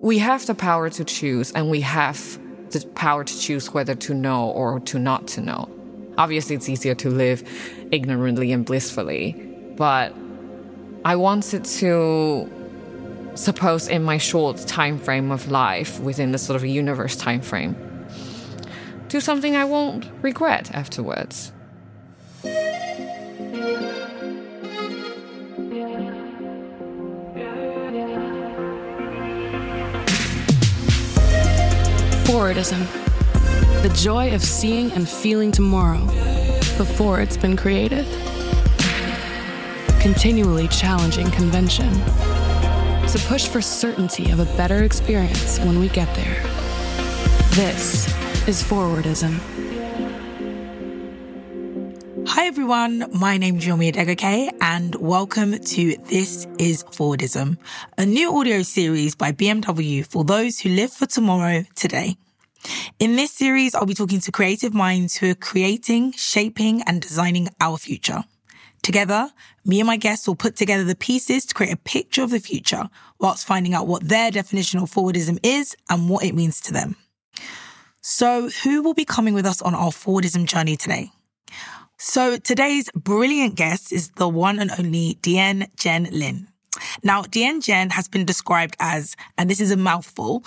we have the power to choose and we have the power to choose whether to know or to not to know. Obviously, it's easier to live ignorantly and blissfully, but I wanted to suppose in my short time frame of life within the sort of universe time frame do something I won't regret afterwards. Forwardism. The joy of seeing and feeling tomorrow before it's been created. Continually challenging convention. To push for certainty of a better experience when we get there. This is Forwardism. Hi everyone, my name is Yomi Adegoke and welcome to This is Forwardism, a new audio series by BMW for those who live for tomorrow today. In this series, I'll be talking to creative minds who are creating, shaping and designing our future. Together, me and my guests will put together the pieces to create a picture of the future whilst finding out what their definition of forwardism is and what it means to them. So who will be coming with us on our forwardism journey today? So today's brilliant guest is the one and only Dian-Jen Lin. Now, Dian-Jen has been described as, and this is a mouthful,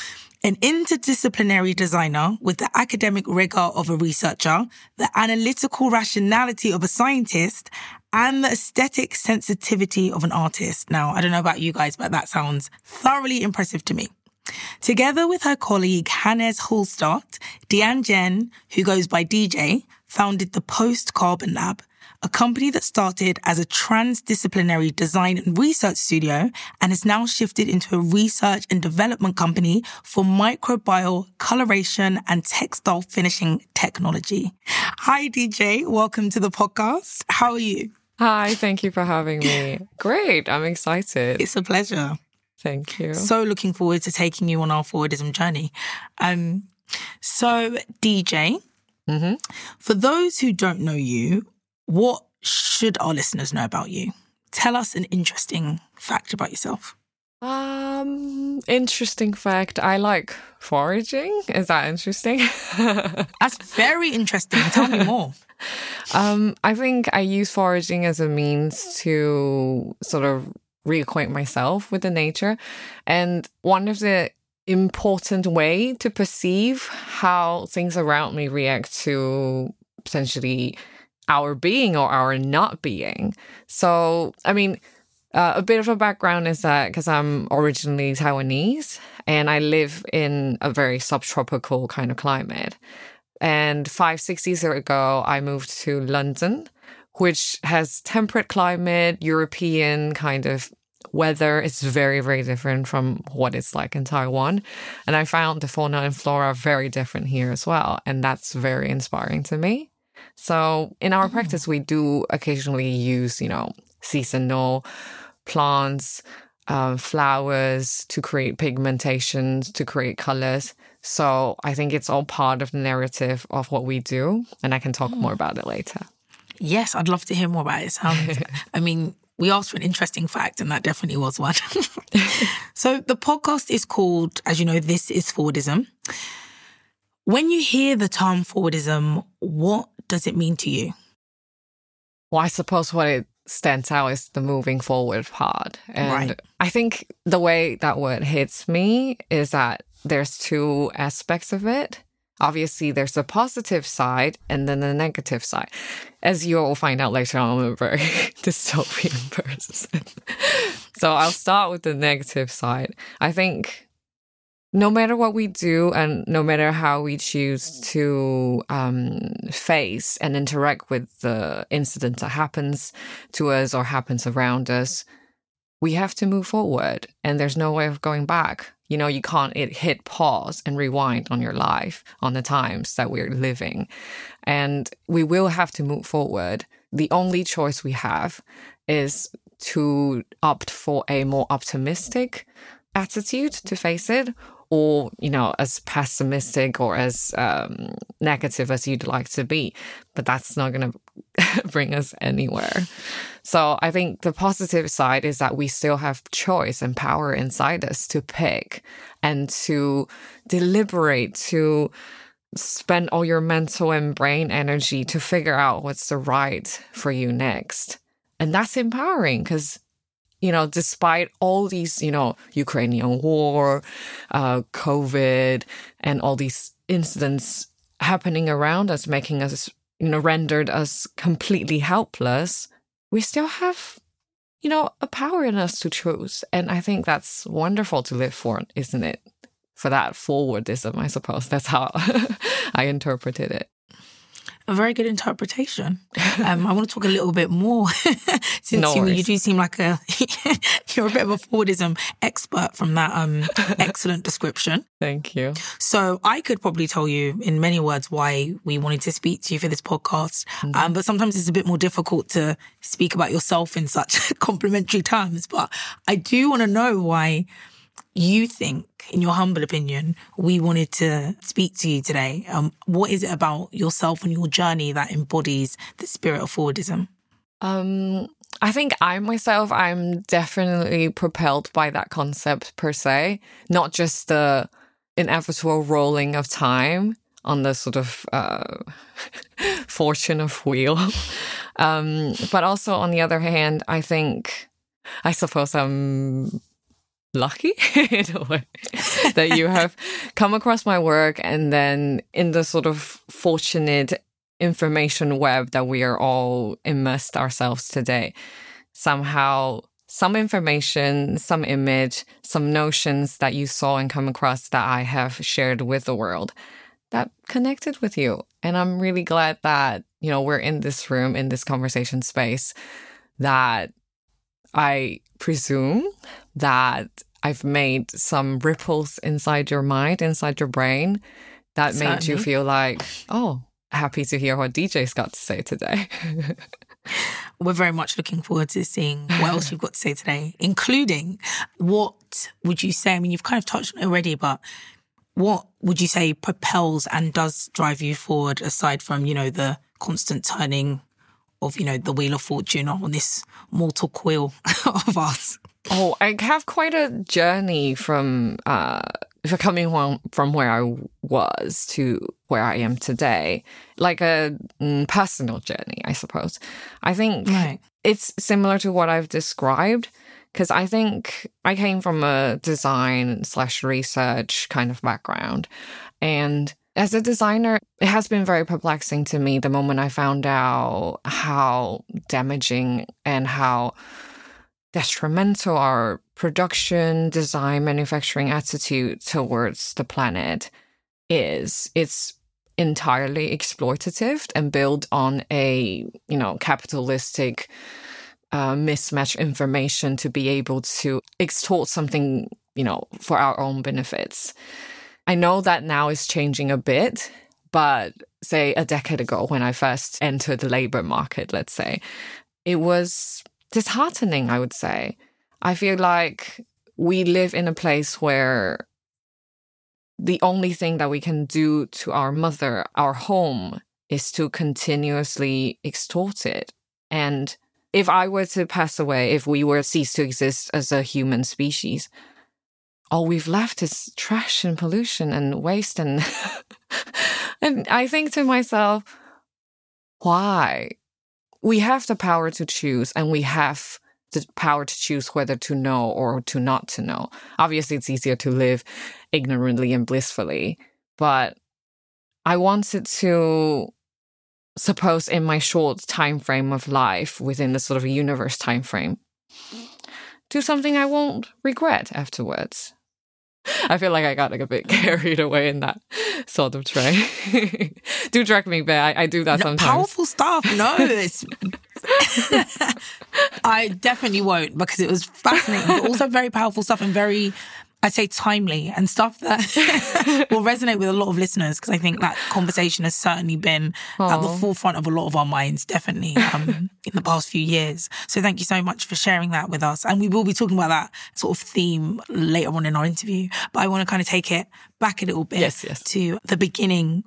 an interdisciplinary designer with the academic rigor of a researcher, the analytical rationality of a scientist, and the aesthetic sensitivity of an artist. Now, I don't know about you guys, but that sounds thoroughly impressive to me. Together with her colleague Hannes Hulstaert, Dien Jen, who goes by DJ, founded the Post Carbon Lab, a company that started as a transdisciplinary design and research studio and has now shifted into a research and development company for microbial coloration and textile finishing technology. Hi, DJ. Welcome to the podcast. How are you? Hi, thank you for having me. Great, I'm excited. It's a pleasure. Thank you. So looking forward to taking you on our forwardism journey. Um, so DJ, Mm-hmm. For those who don't know you, what should our listeners know about you? Tell us an interesting fact about yourself. Um, interesting fact. I like foraging. Is that interesting? That's very interesting. Tell me more. um, I think I use foraging as a means to sort of reacquaint myself with the nature. And one of the important way to perceive how things around me react to potentially our being or our not being. So, I mean, uh, a bit of a background is that because I'm originally Taiwanese and I live in a very subtropical kind of climate. And five, six years ago, I moved to London, which has temperate climate, European kind of weather It's very, very different from what it's like in Taiwan. And I found the fauna and flora very different here as well. And that's very inspiring to me. So in our mm. practice, we do occasionally use, you know, seasonal plants, uh, flowers to create pigmentations, to create colors. So I think it's all part of the narrative of what we do. And I can talk mm. more about it later. Yes, I'd love to hear more about it. Sounds, I mean, we asked for an interesting fact, and that definitely was one. so the podcast is called, as you know, This is Forwardism. When you hear the term forwardism, what does it mean to you? Well, I suppose what it stands out is the moving forward part. And right. I think the way that word hits me is that there's two aspects of it obviously there's a positive side and then the negative side. As you'll find out later on, I'm a very dystopian person. so I'll start with the negative side. I think no matter what we do and no matter how we choose to um, face and interact with the incident that happens to us or happens around us, we have to move forward and there's no way of going back. You know, you can't hit pause and rewind on your life, on the times that we're living. And we will have to move forward. The only choice we have is to opt for a more optimistic attitude to face it or you know as pessimistic or as um, negative as you'd like to be but that's not going to bring us anywhere. So i think the positive side is that we still have choice and power inside us to pick and to deliberate to spend all your mental and brain energy to figure out what's the right for you next. And that's empowering because you know, despite all these, you know, Ukrainian war, uh, COVID, and all these incidents happening around us, making us, you know, rendered us completely helpless, we still have, you know, a power in us to choose. And I think that's wonderful to live for, isn't it? For that forwardism, I suppose. That's how I interpreted it a very good interpretation. Um, I want to talk a little bit more since no you, you, do seem like a you're a bit of a Forwardism expert from that um, excellent description. Thank you. So I could probably tell you in many words why we wanted to speak to you for this podcast, mm-hmm. um, but sometimes it's a bit more difficult to speak about yourself in such complimentary terms. But I do want to know why you think, in your humble opinion, we wanted to speak to you today. Um, what is it about yourself and your journey that embodies the spirit of Forwardism? Um, I think I myself, I'm definitely propelled by that concept per se, not just the inevitable rolling of time on the sort of uh, fortune of wheel. um, but also, on the other hand, I think, I suppose I'm lucky in a way that you have come across my work and then in the sort of fortunate information web that we are all immersed ourselves today somehow some information some image some notions that you saw and come across that i have shared with the world that connected with you. And i'm really glad that you know we're in this room in this conversation space that I presume that I've made some ripples inside your mind, inside your brain that Certainly. made you feel like, oh, happy to hear what DJ's got to say today. We're very much looking forward to seeing what else you've got to say today, including what would you say? I mean, you've kind of touched on it already, but what would you say propels and does drive you forward aside from, you know, the constant turning of, you know, the wheel of fortune on this mortal coil of us? Oh, I have quite a journey from uh, for coming from, where I was to where I am today, like a mm, personal journey, I suppose. I think right. it's similar to what I've described because I think I came from a design slash research kind of background. And as a designer, it has been very perplexing to me the moment I found out how damaging and how detrimental our production, design, manufacturing attitude towards the planet is. It's entirely exploitative and built on a, you know, capitalistic uh, mismatch information to be able to extort something, you know, for our own benefits. I know that now is changing a bit, but say a decade ago when I first entered the labor market, let's say, it was disheartening, I would say. I feel like we live in a place where the only thing that we can do to our mother, our home, is to continuously extort it. And if I were to pass away, if we were cease to exist as a human species, all we've left is trash and pollution and waste and and I think to myself, why? We have the power to choose and we have the power to choose whether to know or to not to know. Obviously, it's easier to live ignorantly and blissfully, but I wanted to suppose in my short time frame of life within the sort of universe time frame do something I won't regret afterwards. I feel like I got like a bit carried away in that sort of train. do drag me back. I, I do that no, sometimes. Powerful stuff. No, it's. I definitely won't because it was fascinating, but also very powerful stuff and very I'd say timely and stuff that will resonate with a lot of listeners because I think that conversation has certainly been at the forefront of a lot of our minds, definitely um, in the past few years. So thank you so much for sharing that with us. And we will be talking about that sort of theme later on in our interview. But I want to kind of take it back a little bit yes, yes. to the beginning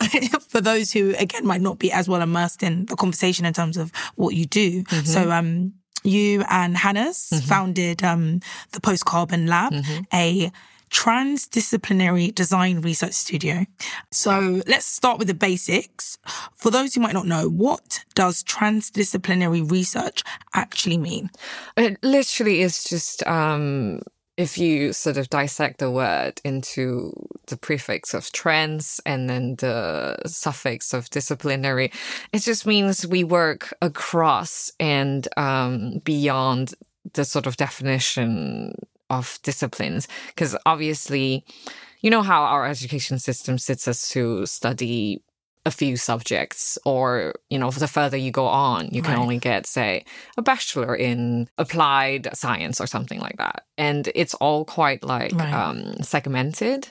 for those who again might not be as well immersed in the conversation in terms of what you do. Mm-hmm. So um you and Hannes mm-hmm. founded um, the Post Carbon Lab, mm-hmm. a transdisciplinary design research studio. So let's start with the basics. For those who might not know, what does transdisciplinary research actually mean? It literally is just um, if you sort of dissect the word into the prefix of trans and then the suffix of disciplinary, it just means we work across and um, beyond the sort of definition of disciplines. Because obviously, you know how our education system sits us to study a few subjects or you know the further you go on you can right. only get say a bachelor in applied science or something like that and it's all quite like right. um, segmented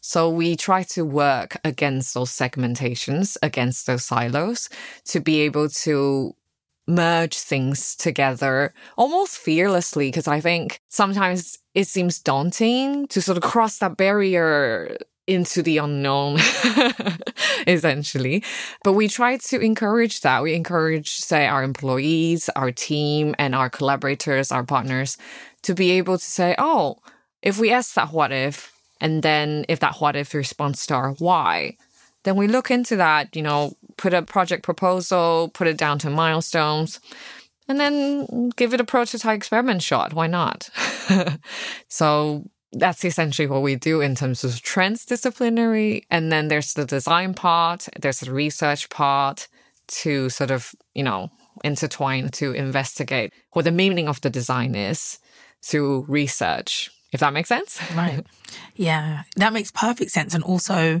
so we try to work against those segmentations against those silos to be able to merge things together almost fearlessly because i think sometimes it seems daunting to sort of cross that barrier into the unknown, essentially. But we try to encourage that. We encourage, say, our employees, our team, and our collaborators, our partners to be able to say, oh, if we ask that what if, and then if that what if responds to our why, then we look into that, you know, put a project proposal, put it down to milestones, and then give it a prototype experiment shot. Why not? so that's essentially what we do in terms of transdisciplinary. And then there's the design part, there's the research part to sort of, you know, intertwine to investigate what the meaning of the design is through research, if that makes sense. Right. Yeah, that makes perfect sense. And also,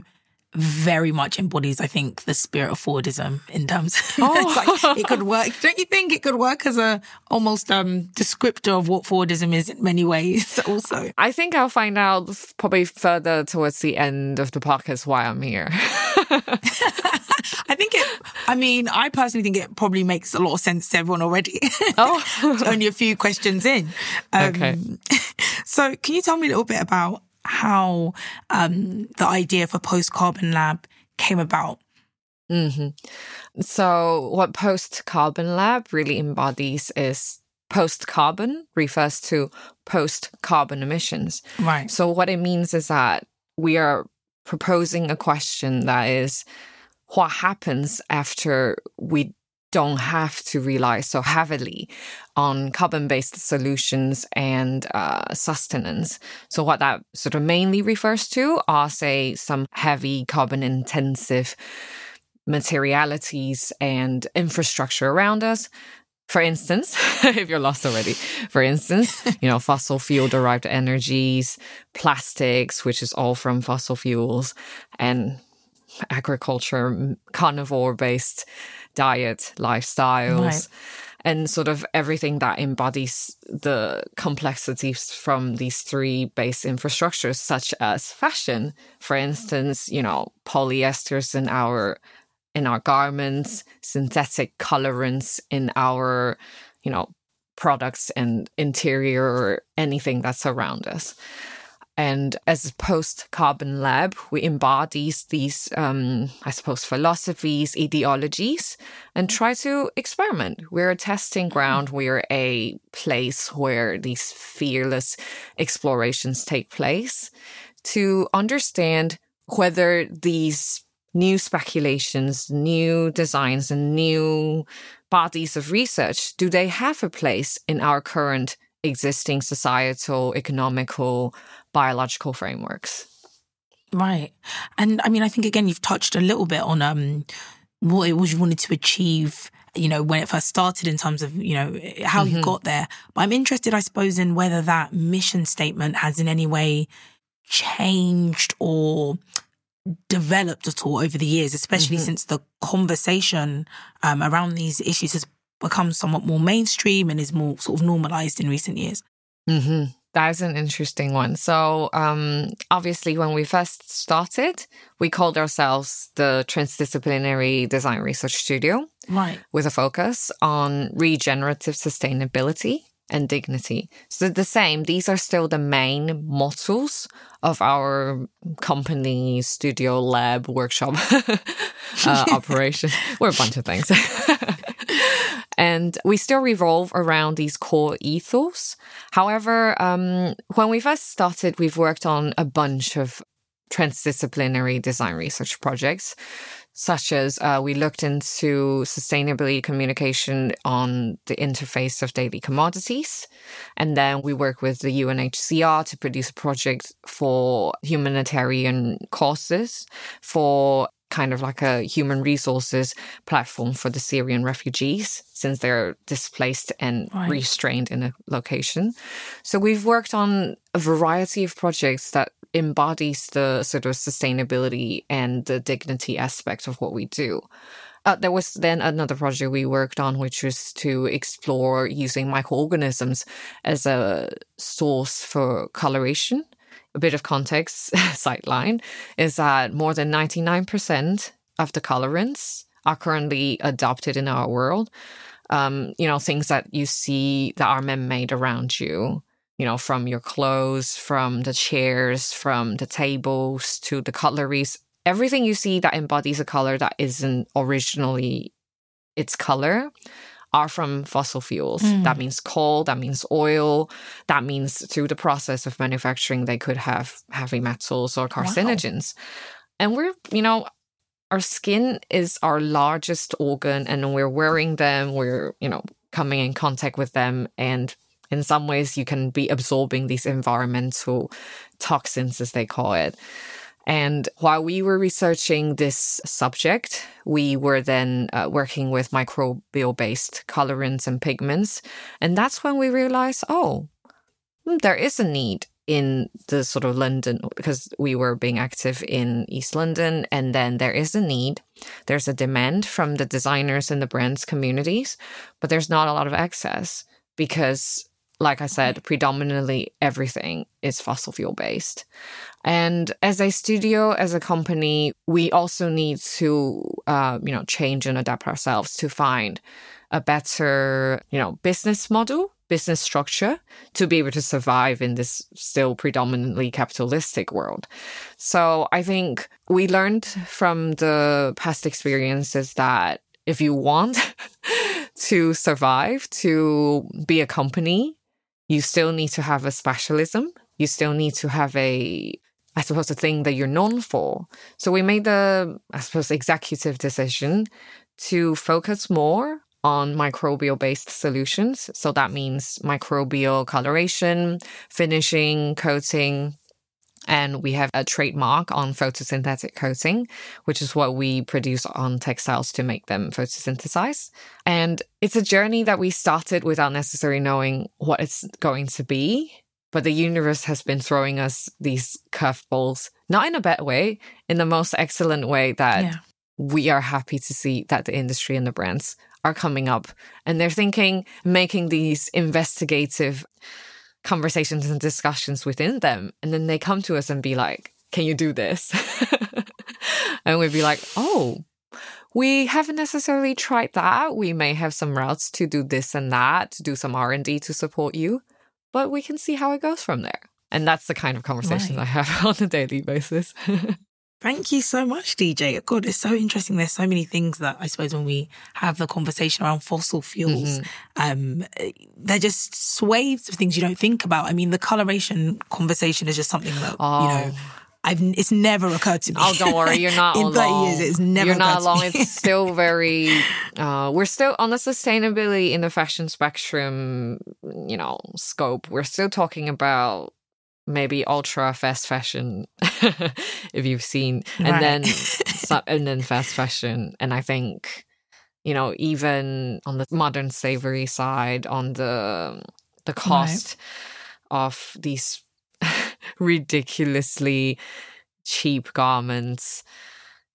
very much embodies, I think, the spirit of Forwardism in terms. Oh. like, it could work. Don't you think it could work as a almost um descriptor of what Forwardism is in many ways? Also, I think I'll find out probably further towards the end of the podcast why I'm here. I think it. I mean, I personally think it probably makes a lot of sense to everyone already. Oh, only a few questions in. Um, okay. So, can you tell me a little bit about how um, the idea for Post Carbon Lab came about. Mm-hmm. So, what Post Carbon Lab really embodies is post carbon refers to post carbon emissions. Right. So, what it means is that we are proposing a question that is what happens after we don't have to rely so heavily on carbon based solutions and uh, sustenance. So, what that sort of mainly refers to are, say, some heavy carbon intensive materialities and infrastructure around us. For instance, if you're lost already, for instance, you know, fossil fuel derived energies, plastics, which is all from fossil fuels, and agriculture, carnivore based diet, lifestyles. Right. And sort of everything that embodies the complexities from these three base infrastructures, such as fashion, for instance, you know, polyesters in our in our garments, synthetic colorants in our, you know, products and interior or anything that's around us. And as a post carbon lab, we embody these, um, I suppose, philosophies, ideologies, and try to experiment. We're a testing ground. We're a place where these fearless explorations take place to understand whether these new speculations, new designs, and new bodies of research, do they have a place in our current existing societal, economical, biological frameworks. Right. And I mean, I think again, you've touched a little bit on um, what it was you wanted to achieve, you know, when it first started in terms of, you know, how mm-hmm. you got there. But I'm interested, I suppose, in whether that mission statement has in any way changed or developed at all over the years, especially mm-hmm. since the conversation um, around these issues has become somewhat more mainstream and is more sort of normalized in recent years. Mm-hmm. That is an interesting one. So, um, obviously, when we first started, we called ourselves the Transdisciplinary Design Research Studio. Right. With a focus on regenerative sustainability and dignity. So, the same, these are still the main mottos of our company, studio, lab, workshop, uh, operation. We're a bunch of things. and we still revolve around these core ethos. However, um, when we first started, we've worked on a bunch of transdisciplinary design research projects, such as uh, we looked into sustainability communication on the interface of daily commodities. And then we work with the UNHCR to produce a project for humanitarian causes for kind of like a human resources platform for the Syrian refugees since they're displaced and right. restrained in a location. So we've worked on a variety of projects that embodies the sort of sustainability and the dignity aspect of what we do. Uh, there was then another project we worked on, which was to explore using microorganisms as a source for coloration a bit of context, sideline, is that more than 99% of the colorants are currently adopted in our world. Um, you know, things that you see that are man made around you, you know, from your clothes, from the chairs, from the tables to the cutleries, everything you see that embodies a color that isn't originally its color are from fossil fuels. Mm. That means coal, that means oil, that means through the process of manufacturing, they could have heavy metals or carcinogens. Wow. And we're, you know, our skin is our largest organ and we're wearing them, we're, you know, coming in contact with them. And in some ways, you can be absorbing these environmental toxins, as they call it. And while we were researching this subject, we were then uh, working with microbial based colorants and pigments. And that's when we realized, oh, hmm, there is a need in the sort of London because we were being active in East London. And then there is a need. There's a demand from the designers and the brands communities, but there's not a lot of access because like I said, predominantly everything is fossil fuel based. And as a studio, as a company, we also need to, uh, you know, change and adapt ourselves to find a better, you know, business model, business structure to be able to survive in this still predominantly capitalistic world. So I think we learned from the past experiences that if you want to survive, to be a company, you still need to have a specialism. You still need to have a I suppose, a thing that you're known for. So we made the, I suppose, executive decision to focus more on microbial based solutions. So that means microbial coloration, finishing, coating. And we have a trademark on photosynthetic coating, which is what we produce on textiles to make them photosynthesize. And it's a journey that we started without necessarily knowing what it's going to be but the universe has been throwing us these curveballs, not in a bad way, in the most excellent way that yeah. we are happy to see that the industry and the brands are coming up and they're thinking, making these investigative conversations and discussions within them. And then they come to us and be like, can you do this? and we'd be like, oh, we haven't necessarily tried that. We may have some routes to do this and that, to do some R&D to support you but we can see how it goes from there. And that's the kind of conversation right. I have on a daily basis. Thank you so much, DJ. God, it's so interesting. There's so many things that I suppose when we have the conversation around fossil fuels, mm-hmm. um, they're just swathes of things you don't think about. I mean, the coloration conversation is just something that, oh. you know, oh. I've it's never occurred to me. Oh, don't worry, you're not in alone. thirty years. It's never. You're not alone. It's still very. Uh, we're still on the sustainability in the fashion spectrum, you know, scope. We're still talking about maybe ultra fast fashion, if you've seen, and right. then and then fast fashion, and I think, you know, even on the modern savory side, on the the cost right. of these ridiculously cheap garments.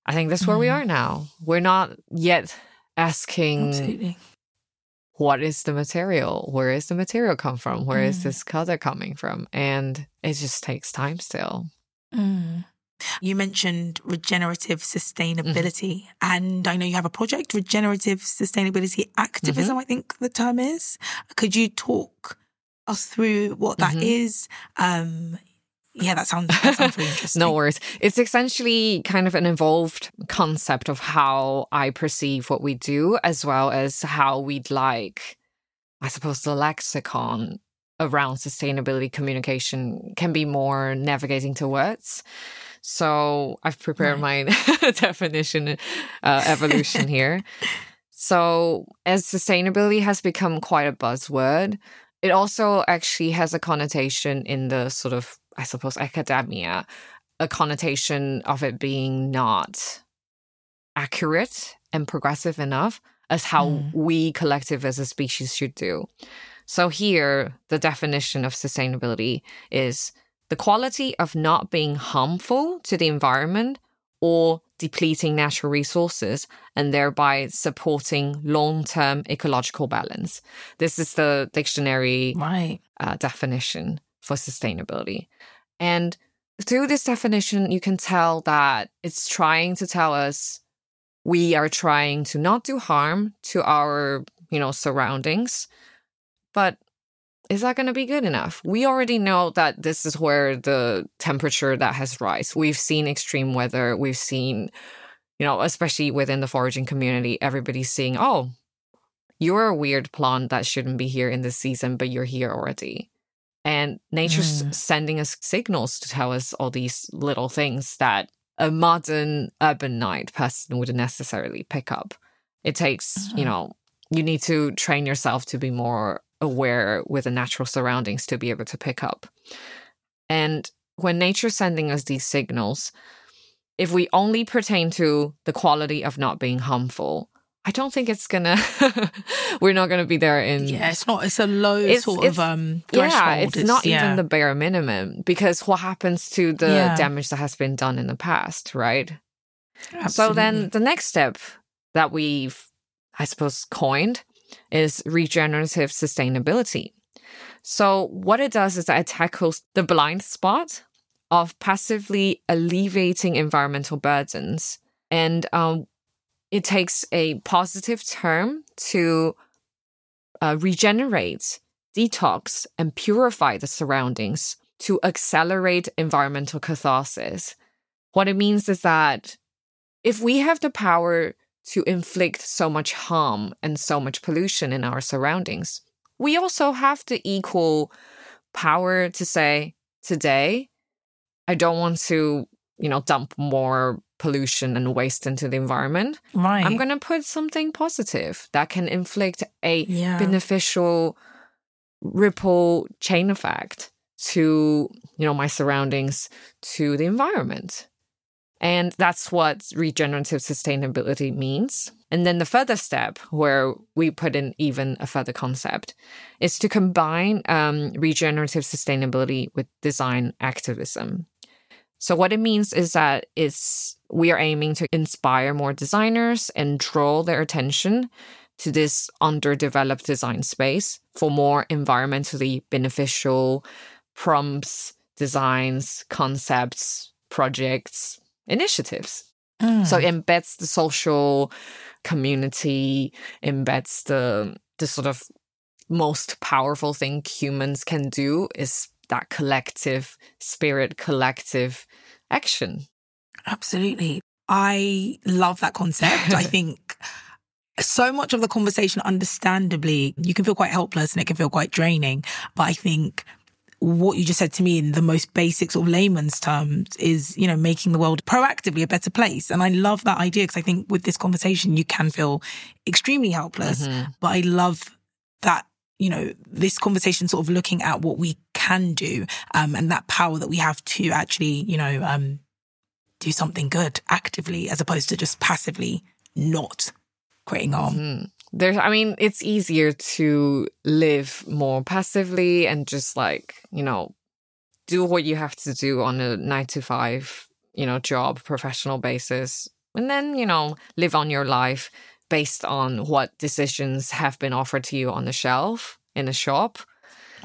I think that's where mm. we are now. We're not yet asking Absolutely. What is the material? Where is the material come from? Where is Mm. this color coming from? And it just takes time still. Mm. You mentioned regenerative sustainability, and I know you have a project, regenerative sustainability activism, I think the term is. Could you talk us through what that Mhm. is? Um, yeah, that sounds, that sounds really interesting. No worries. It's essentially kind of an evolved concept of how I perceive what we do, as well as how we'd like, I suppose, the lexicon around sustainability communication can be more navigating towards. So I've prepared my definition uh, evolution here. So as sustainability has become quite a buzzword, it also actually has a connotation in the sort of, I suppose, academia, a connotation of it being not accurate and progressive enough as how Mm. we collective as a species should do. So here, the definition of sustainability is the quality of not being harmful to the environment or depleting natural resources and thereby supporting long-term ecological balance. This is the dictionary Right. uh, definition for sustainability. And through this definition, you can tell that it's trying to tell us we are trying to not do harm to our, you know, surroundings. But is that going to be good enough? We already know that this is where the temperature that has rise. We've seen extreme weather. We've seen, you know, especially within the foraging community, everybody's seeing, oh, you're a weird plant that shouldn't be here in this season, but you're here already. And nature's Mm. sending us signals to tell us all these little things that a modern urban night person wouldn't necessarily pick up. It takes, you Mhm. know, you need to train yourself to be more aware with the natural surroundings to be able to pick up. And when nature's sending us these signals, if we only pertain to the quality of not being harmful, I don't think it's gonna. we're not gonna be there in. Yeah, it's not, it's a low It's- sort it's- of um, Yeah, threshold. it's not yeah. even the bare minimum because what happens to the Yeah. damage that has been done in the past, right? So then the next step that we've, I suppose, coined is regenerative sustainability. So what it does is that it tackles the blind spot of passively alleviating environmental burdens. And um, it takes a positive term to uh, regenerate, detox, and purify the surroundings to accelerate environmental catharsis. What it means is that if we have the power to inflict so much harm and so much pollution in our surroundings, we also have the equal power to say, today, I don't want to, you know, dump more pollution and waste into the environment. right. I'm going to put something positive that can inflict a Yeah. beneficial ripple chain effect to, you know, my surroundings, to the environment. And that's what regenerative sustainability means. And then the further step, where we put in even a further concept, is to combine um, regenerative sustainability with design activism. So what it means is that it's we are aiming to inspire more designers and draw their attention to this underdeveloped design space for more environmentally beneficial prompts, designs, concepts, projects, initiatives. Mm. So it embeds the social community, embeds the the sort of most powerful thing humans can do is that collective spirit, collective action. Absolutely. I love that concept. I think so much of the conversation, understandably, you can feel quite helpless and it can feel quite draining. But I think what you just said to me in the most basic sort of layman's terms is, you know, making the world proactively a better place. And I love that idea because I think with this conversation, you can feel extremely helpless. Mhm. But I love that, you know, this conversation sort of looking at what we can do um, and that power that we have to actually, you know, um, do something good actively as opposed to just passively not creating harm. Mhm. There's, I mean, it's easier to live more passively and just like, you know, do what you have to do on a nine to five, you know, job, professional basis. And then, you know, live on your life based on what decisions have been offered to you on the shelf in a shop.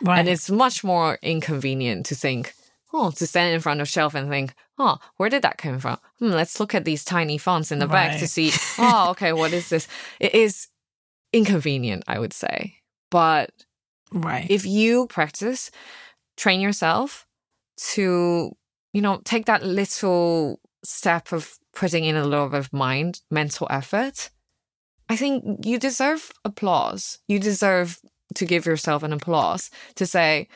Right. And it's much more inconvenient to think, oh, to stand in front of shelf and think, oh, where did that come from? Hmm, let's look at these tiny fonts in the back to see, oh, okay, what is this? It is inconvenient, I would say. But right. if you practice, train yourself to, you know, take that little step of putting in a little bit of mind, mental effort, I think you deserve applause. You deserve to give yourself an applause to say,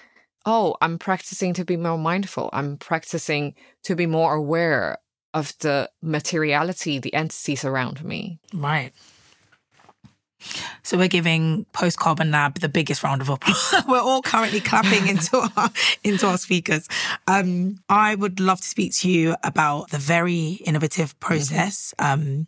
oh, I'm practicing to be more mindful. I'm practicing to be more aware of the materiality, the entities around me. Right. So we're giving Post Carbon Lab the biggest round of applause. we're all currently clapping into our into our speakers. Um, I would love to speak to you about the very innovative process. Um,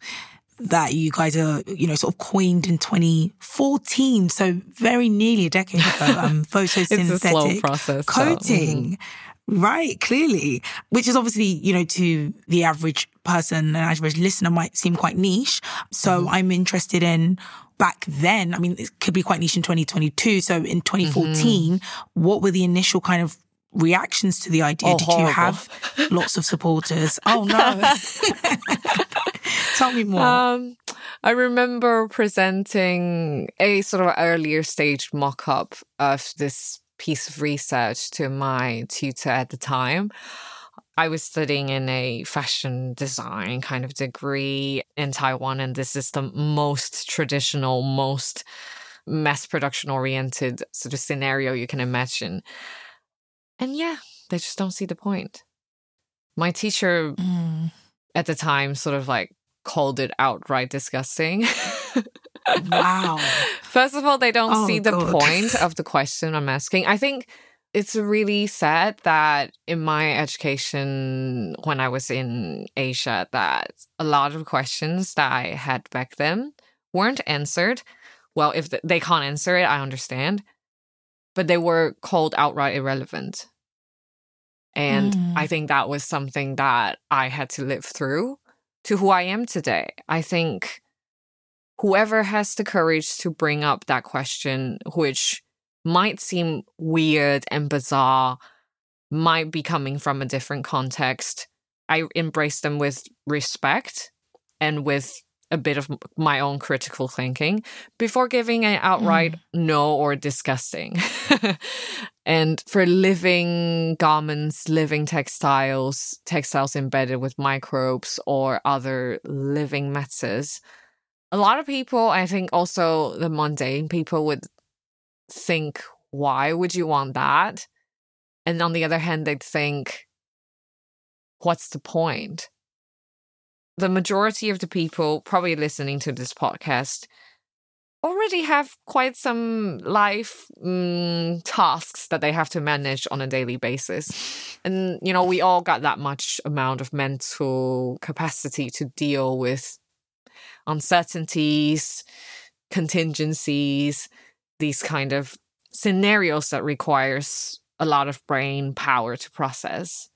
that you guys are, you know, sort of coined in 2014, so very nearly a decade ago. Um, photosynthetic It's a slow process. so, coating. Right, clearly, which is obviously, you know, to the average person, an average listener might seem quite niche. So Mm-hmm. I'm interested in back then. I mean, it could be quite niche in 2022. So in 2014, what were the initial kind of reactions to the idea? Mm-hmm. Oh, Did you have lots of supporters? Oh no. Tell me more. Um, I remember presenting a sort of earlier stage mock up of this piece of research to my tutor at the time. I was studying in a fashion design kind of degree in Taiwan, and this is the most traditional, most mass production oriented sort of scenario you can imagine. And yeah, they just don't see the point. My teacher Mm, at the time sort of like called it outright disgusting. wow. First of all, they don't Oh, see the God. point of the question I'm asking. I think it's really sad that in my education when I was in Asia that a lot of questions that I had back then weren't answered. Well, if they can't answer it, I understand. But they were called outright irrelevant. And Mm. I think that was something that I had to live through to who I am today. I think whoever has the courage to bring up that question, which might seem weird and bizarre, might be coming from a different context, I embrace them with respect and with a bit of my own critical thinking before giving an outright mm. no or disgusting. and for living garments, living textiles, textiles embedded with microbes or other living matters, a lot of people, I think also the mundane people would think, why would you want that? And on the other hand, they'd think, what's the point? The majority of the people probably listening to this podcast already have quite some life mm, tasks that they have to manage on a daily basis. And, you know, we all got that much amount of mental capacity to deal with uncertainties, contingencies, these kind of scenarios that requires a lot of brain power to process.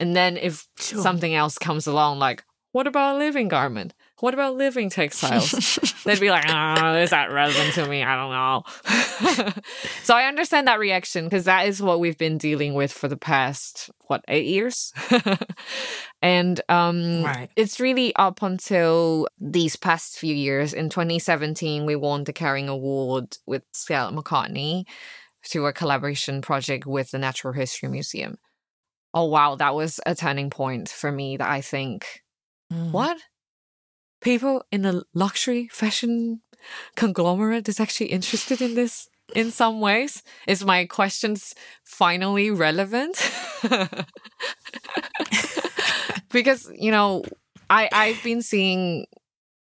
And then if Sure. something else comes along, like, what about a living garment? What about living textiles? They'd be like, oh, is that relevant to me? I don't know. so I understand that reaction because that is what we've been dealing with for the past, what, eight years? and um, Right. it's really up until these past few years. In 2017, we won the Kering Award with Stella McCartney through a collaboration project with the Natural History Museum. Oh, wow. That was a turning point for me that I think Mm. what? People in a luxury fashion conglomerate is actually interested in this in some ways? Is my questions finally relevant? because, you know, I, I've been seeing,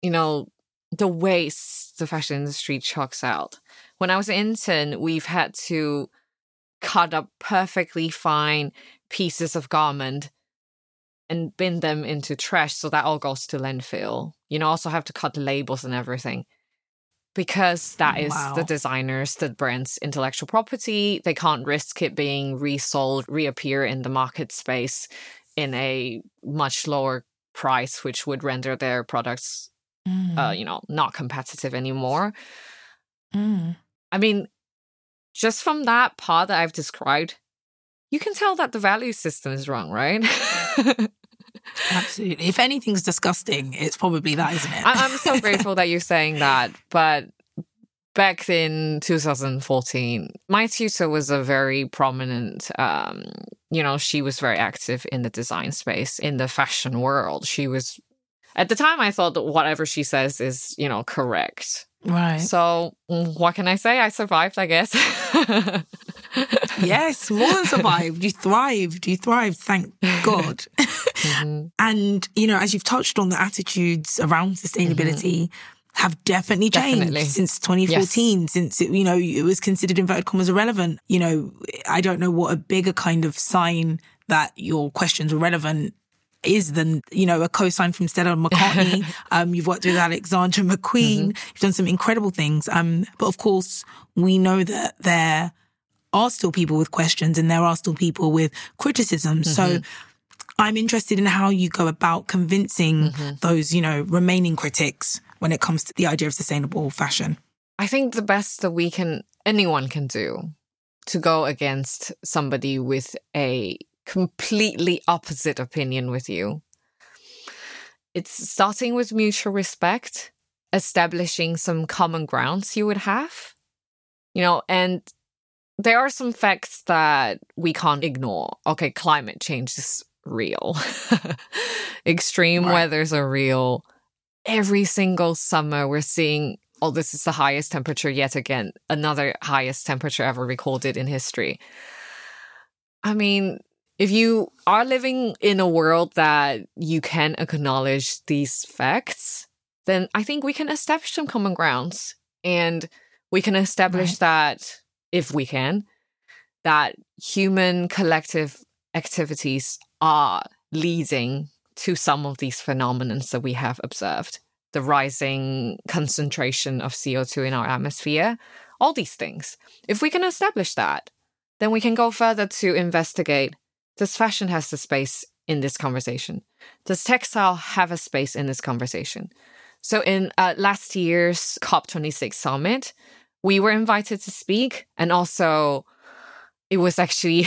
you know, the waste the fashion industry chucks out. When I was an intern, we've had to cut up perfectly fine pieces of garment and bin them into trash so that all goes to landfill. You know, also have to cut the labels and everything. Because that is Wow. the designers, the brand's intellectual property. They can't risk it being resold, reappear in the market space in a much lower price, which would render their products mm. uh, you know, not competitive anymore. Mm. I mean, just from that part that I've described, you can tell that the value system is wrong, right? Absolutely. If anything's disgusting, it's probably that, isn't it? I'm so grateful that you're saying that. But back in 2014, my tutor was a very prominent, um, you know, she was very active in the design space, in the fashion world. She was, at the time, I thought that whatever she says is, you know, correct. Right. So, mm, what can I say? I survived, I guess. yes, more than survived. You thrived. You thrived. Thank God. Mm-hmm. and, you know, as you've touched on, the attitudes around sustainability. Mm-hmm have definitely changed definitely. since 2014, yes. since it, you know, it was considered inverted commas irrelevant. You know, I don't know what a bigger kind of sign that your questions are relevant is than, you know, a co-sign from Stella McCartney. um, you've worked with Alexander McQueen. Mm-hmm. You've done some incredible things. Um, but of course, we know that there are still people with questions and there are still people with criticism. Mm-hmm. So I'm interested in how you go about convincing mm-hmm. those, you know, remaining critics when it comes to the idea of sustainable fashion? I think the best that we can, anyone can do to go against somebody with a completely opposite opinion with you. It's starting with mutual respect, establishing some common grounds you would have, you know, and there are some facts that we can't ignore. Okay, climate change is real. Extreme right. weathers are real every single summer we're seeing oh this is the highest temperature yet again another highest temperature ever recorded in history i mean if you are living in a world that you can acknowledge these facts then i think we can establish some common grounds and we can establish right. that if we can that human collective activities are leading to some of these phenomena that we have observed the rising concentration of CO2 in our atmosphere, all these things. If we can establish that, then we can go further to investigate does fashion has the space in this conversation? Does textile have a space in this conversation? So, in uh, last year's COP26 summit, we were invited to speak, and also it was actually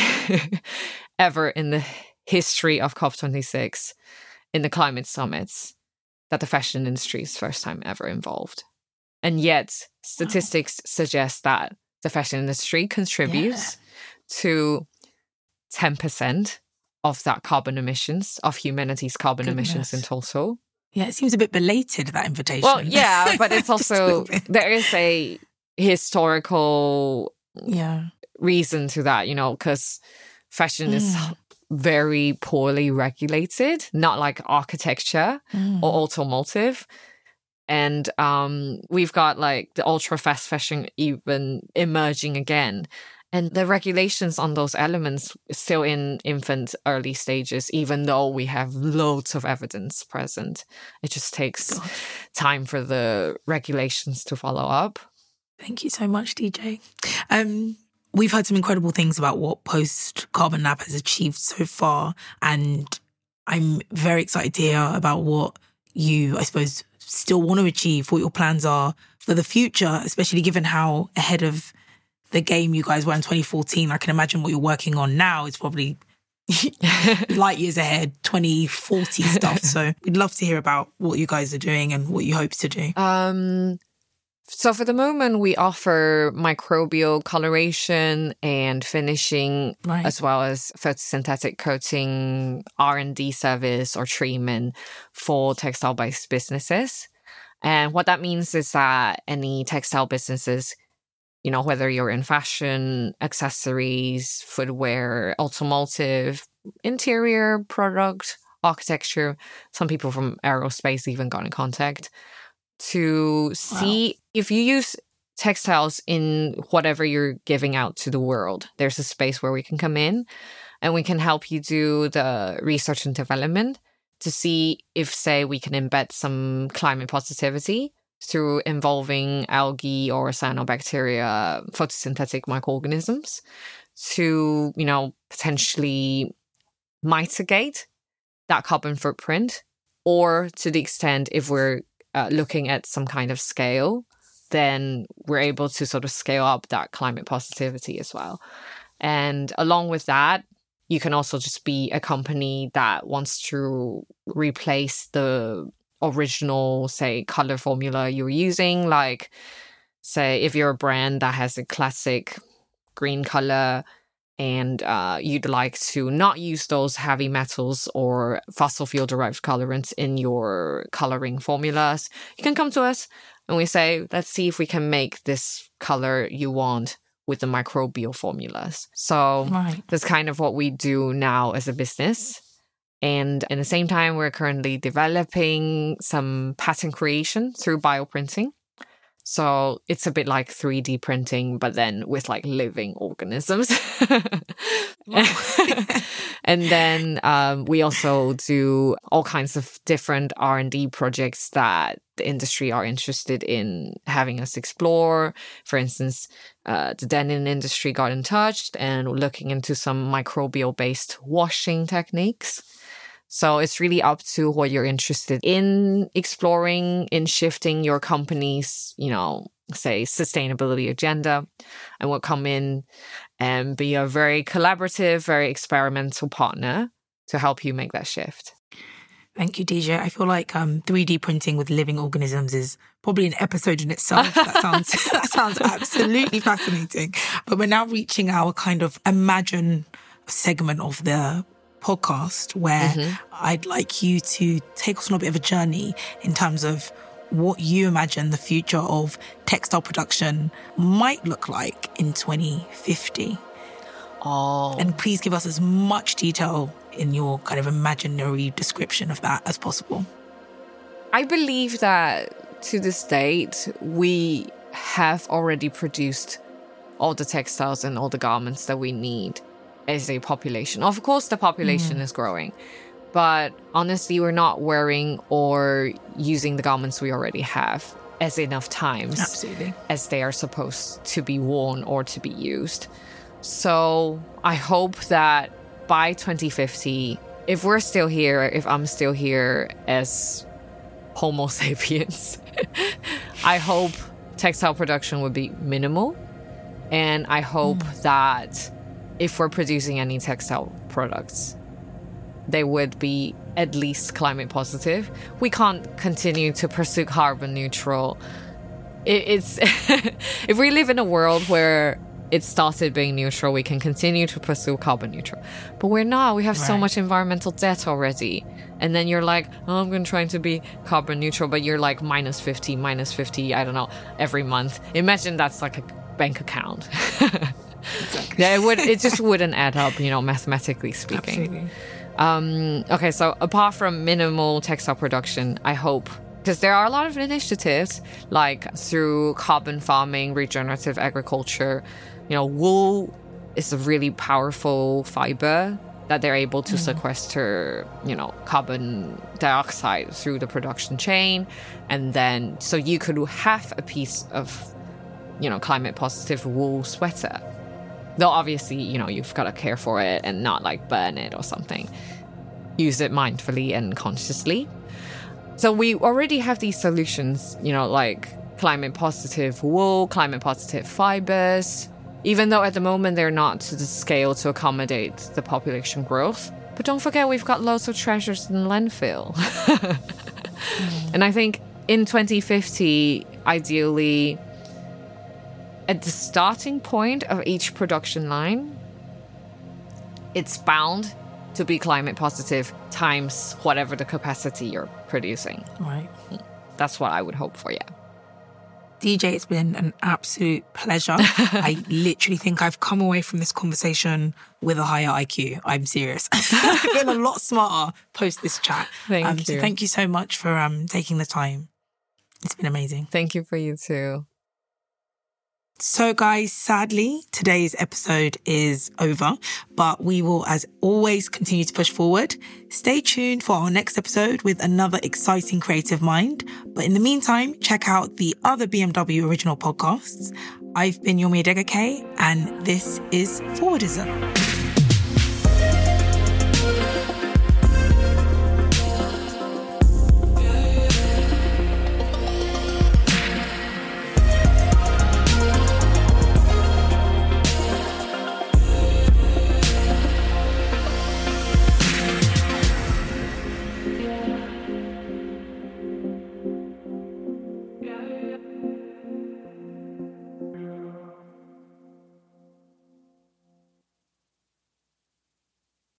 ever in the history of COP26 in the climate summits that the fashion industry is first time ever involved. And yet, statistics wow. suggest that the fashion industry contributes yeah. to 10% of that carbon emissions, of humanity's carbon Goodness. emissions in total. Yeah, it seems a bit belated, that invitation. Well, yeah, but it's also, there is a historical yeah reason to that, you know, because fashion mm. is very poorly regulated, not like architecture mm. or automotive. And um, we've got like the ultra fast fashion even emerging again. And the regulations on those elements still in infant early stages, even though we have loads of evidence present. It just takes God. time for the regulations to follow up. Thank you so much, DJ. Um, we've heard some incredible things about what Post Carbon Lab has achieved so far. And I'm very excited to hear about what you, I suppose, still want to achieve, what your plans are for the future, especially given how ahead of the game you guys were in 2014. I can imagine what you're working on now is probably light years ahead, 2040 stuff. So we'd love to hear about what you guys are doing and what you hope to do. Um, so for the moment, we offer microbial coloration and finishing, right. as well as photosynthetic coating R and D service or treatment for textile-based businesses. And what that means is that any textile businesses, you know, whether you're in fashion, accessories, footwear, automotive, interior product, architecture, some people from aerospace even got in contact to see wow. if you use textiles in whatever you're giving out to the world. There's a space where we can come in and we can help you do the research and development to see if, say, we can embed some climate positivity through involving algae or cyanobacteria, photosynthetic microorganisms to, you know, potentially mitigate that carbon footprint or to the extent if we're uh, looking at some kind of scale, then we're able to sort of scale up that climate positivity as well. And along with that, you can also just be a company that wants to replace the original, say, color formula you're using. Like, say, if you're a brand that has a classic green color and uh, you'd like to not use those heavy metals or fossil fuel derived colorants in your coloring formulas, you can come to us and we say, let's see if we can make this color you want with the microbial formulas. So Right. that's kind of what we do now as a business. And at the same time, we're currently developing some pattern creation through bioprinting. So it's a bit like 3D printing, but then with like living organisms. and then um, we also do all kinds of different R&D projects that the industry are interested in having us explore. For instance, uh, the denim industry got in touch and looking into some microbial based washing techniques. So it's really up to what you're interested in exploring, in shifting your company's, you know, say sustainability agenda and we'll come in and be a very collaborative, very experimental partner to help you make that shift. Thank you, DJ. I feel like um, 3D printing with living organisms is probably an episode in itself. That sounds that sounds absolutely fascinating. But we're now reaching our kind of imagine segment of the podcast where mm-hmm. I'd like you to take us on a bit of a journey in terms of what you imagine the future of textile production might look like in 2050. Oh. And please give us as much detail in your kind of imaginary description of that as possible. I believe that to this date, we have already produced all the textiles and all the garments that we need as a population. Of course, the population mm. is growing, but honestly, we're not wearing or using the garments we already have as enough times Absolutely. as they are supposed to be worn or to be used. So I hope that by 2050, if we're still here, if I'm still here as Homo sapiens, I hope textile production would be minimal. And I hope mm. that if we're producing any textile products, they would be at least climate positive. We can't continue to pursue carbon neutral. It's if we live in a world where it started being neutral, we can continue to pursue carbon neutral. But we're not. We have so much environmental debt already. And then you're like, oh, I'm going to try to be carbon neutral, but you're like minus 50, minus 50, I don't know, every month. Imagine that's like a bank account. yeah, it would. It just wouldn't add up, you know, mathematically speaking. Absolutely. Um, okay, so apart from minimal textile production, I hope because there are a lot of initiatives like through carbon farming, regenerative agriculture. You know, wool is a really powerful fiber that they're able to sequester, you know, carbon dioxide through the production chain, and then so you could have a piece of, you know, climate positive wool sweater. Though obviously, you know, you've got to care for it and not like burn it or something. Use it mindfully and consciously. So we already have these solutions, you know, like climate positive wool, climate positive fibers, even though at the moment they're not to the scale to accommodate the population growth. But don't forget, we've got loads of treasures in landfill. And I think in 2050, ideally, at the starting point of each production line, it's bound to be climate positive times whatever the capacity you're producing. Right. That's what I would hope for, yeah. DJ, it's been an absolute pleasure. I literally think I've come away from this conversation with a higher IQ. I'm serious. I feel a lot smarter post this chat. Thank um, So you. thank you so much for um, taking the time. It's been amazing. Thank you for you too. So, guys, sadly, today's episode is over, but we will, as always, continue to push forward. Stay tuned for our next episode with another exciting creative mind. But in the meantime, check out the other BMW original podcasts. I've been Yomi Adegoke, and this is Forwardism.